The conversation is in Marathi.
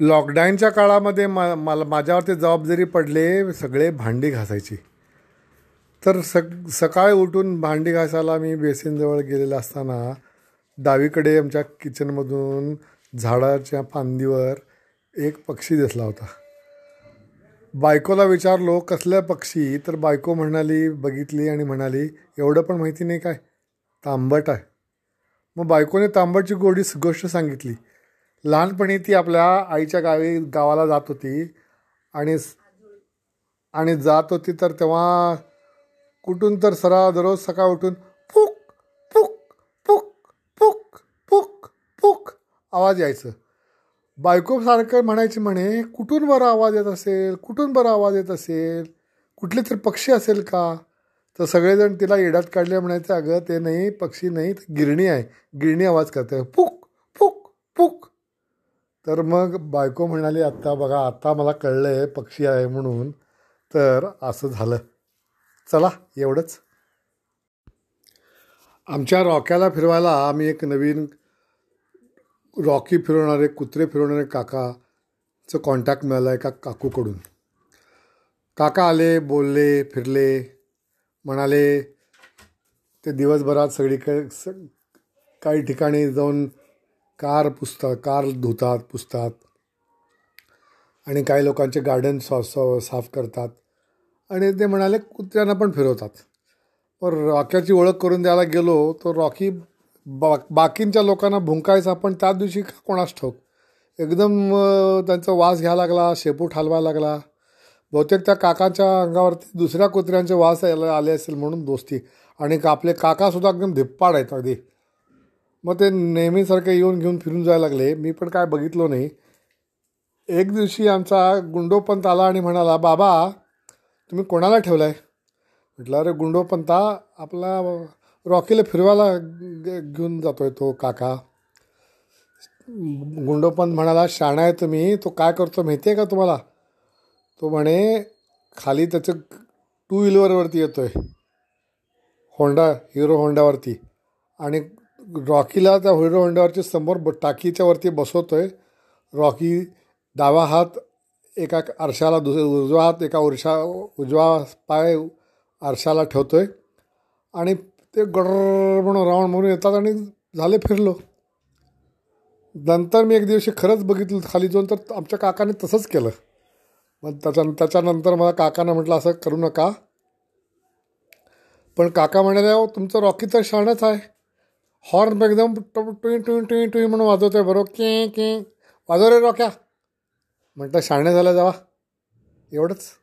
लॉकडाऊनच्या काळामध्ये मा मला माझ्यावरती जबाबदारी पडले सगळे भांडी घासायची. तर सक सकाळी उठून भांडी घासायला मी बेसिनजवळ गेलेला असताना डावीकडे आमच्या किचनमधून झाडाच्या फांदीवर एक पक्षी दिसला होता. बायकोला विचारलो कसल्या पक्षी? तर बायको म्हणाली बघितली आणि म्हणाली एवढं पण माहिती नाही काय? तांबट आहे. मग बायकोने तांबटची गोडी गोष्ट सांगितली. लहानपणी ती आपल्या आईच्या गावी गावाला जात होती. आणि आणि जात होती तर तेव्हा कुठून तर सरा दररोज सकाळ उठून फुक फुक फुक फुक फुक फुक आवाज यायचं. बायको सारखं म्हणायची म्हणे कुठून बरा आवाज येत असेल? कुठून बरा आवाज येत असेल? कुठले तर पक्षी असेल का? तर सगळेजण तिला येड्यात काढले म्हणायचं अगं ते नाही पक्षी नाही गिरणी आहे. गिरणी आवाज करते फुक तर मग बायको म्हणाली आत्ता बघा आत्ता मला कळलं आहे पक्षी आहे म्हणून. तर असं झालं. चला एवढंच. आमच्या रॉक्याला फिरवायला आम्ही एक नवीन रॉकी फिरवणारे कुत्रे फिरवणारे काकाचं कॉन्टॅक्ट मिळाला एका काकूकडून. काका आले बोलले फिरले म्हणाले ते दिवसभरात सगळीकडे स काही ठिकाणी जाऊन कार पुसतात कार धुतात पुसतात. आणि काही लोकांचे गार्डन सा साफ करतात. आणि ते म्हणाले कुत्र्यांना पण फिरवतात. पण रॉक्याची ओळख करून द्यायला गेलो तर रॉकी बा बाकींच्या लोकांना भुंकायचा पण त्याच दिवशी कोणास ठाऊक? एकदम त्यांचा वास घ्यायला लागला शेपूट हलवायला लागला. बहुतेक त्या काकाच्या अंगावरती दुसऱ्या कुत्र्यांचे वास यायला आले असेल म्हणून दोस्ती. आणि आपले काकासुद्धा एकदम धिप्पाड आहेत अगदी. मग ते नेहमीसारखे येऊन घेऊन फिरून जायला लागले. मी पण काय बघितलो नाही. एक दिवशी आमचा गुंडोपंत आला आणि म्हणाला बाबा तुम्ही कोणाला ठेवला आहे म्हटलं अरे गुंडोपंता आपला रॉकीला फिरवायला घेऊन जातो आहे तो काका. गुंडोपंत म्हणाला शाणा आहे तुम्ही तो काय करतो माहिती आहे का तुम्हाला? तो म्हणे खाली त्याचं टू व्हीलरवरती येतो आहे होंडा हिरो होंडावरती आणि रॉकीला त्या हिरो होंडावरच्या समोर टाकीच्या वरती बसवतो आहे रॉकी डावा हात एका आरशाला दुस उजवा हात एका उरशा उजवा पाय आरशाला ठेवतो आहे आणि ते गडर म्हणून राऊंड म्हणून येतात आणि झाले फिरलो. नंतर मी एक दिवशी खरंच बघितलं खाली जाऊन तर आमच्या काकाने तसंच केलं. मग त्याच्या त्याच्यानंतर मला काकानं म्हटलं असं करू नका. पण काका म्हणाले तुमचं रॉकी तर शाणच आहे. हॉर्न एकदम टुई टुई टुई टुई म्हणून वाजवतो आहे बरोबर? के के. वाजव रे रॉक्या. म्हटलं शाणे झालं जावा. एवढंच.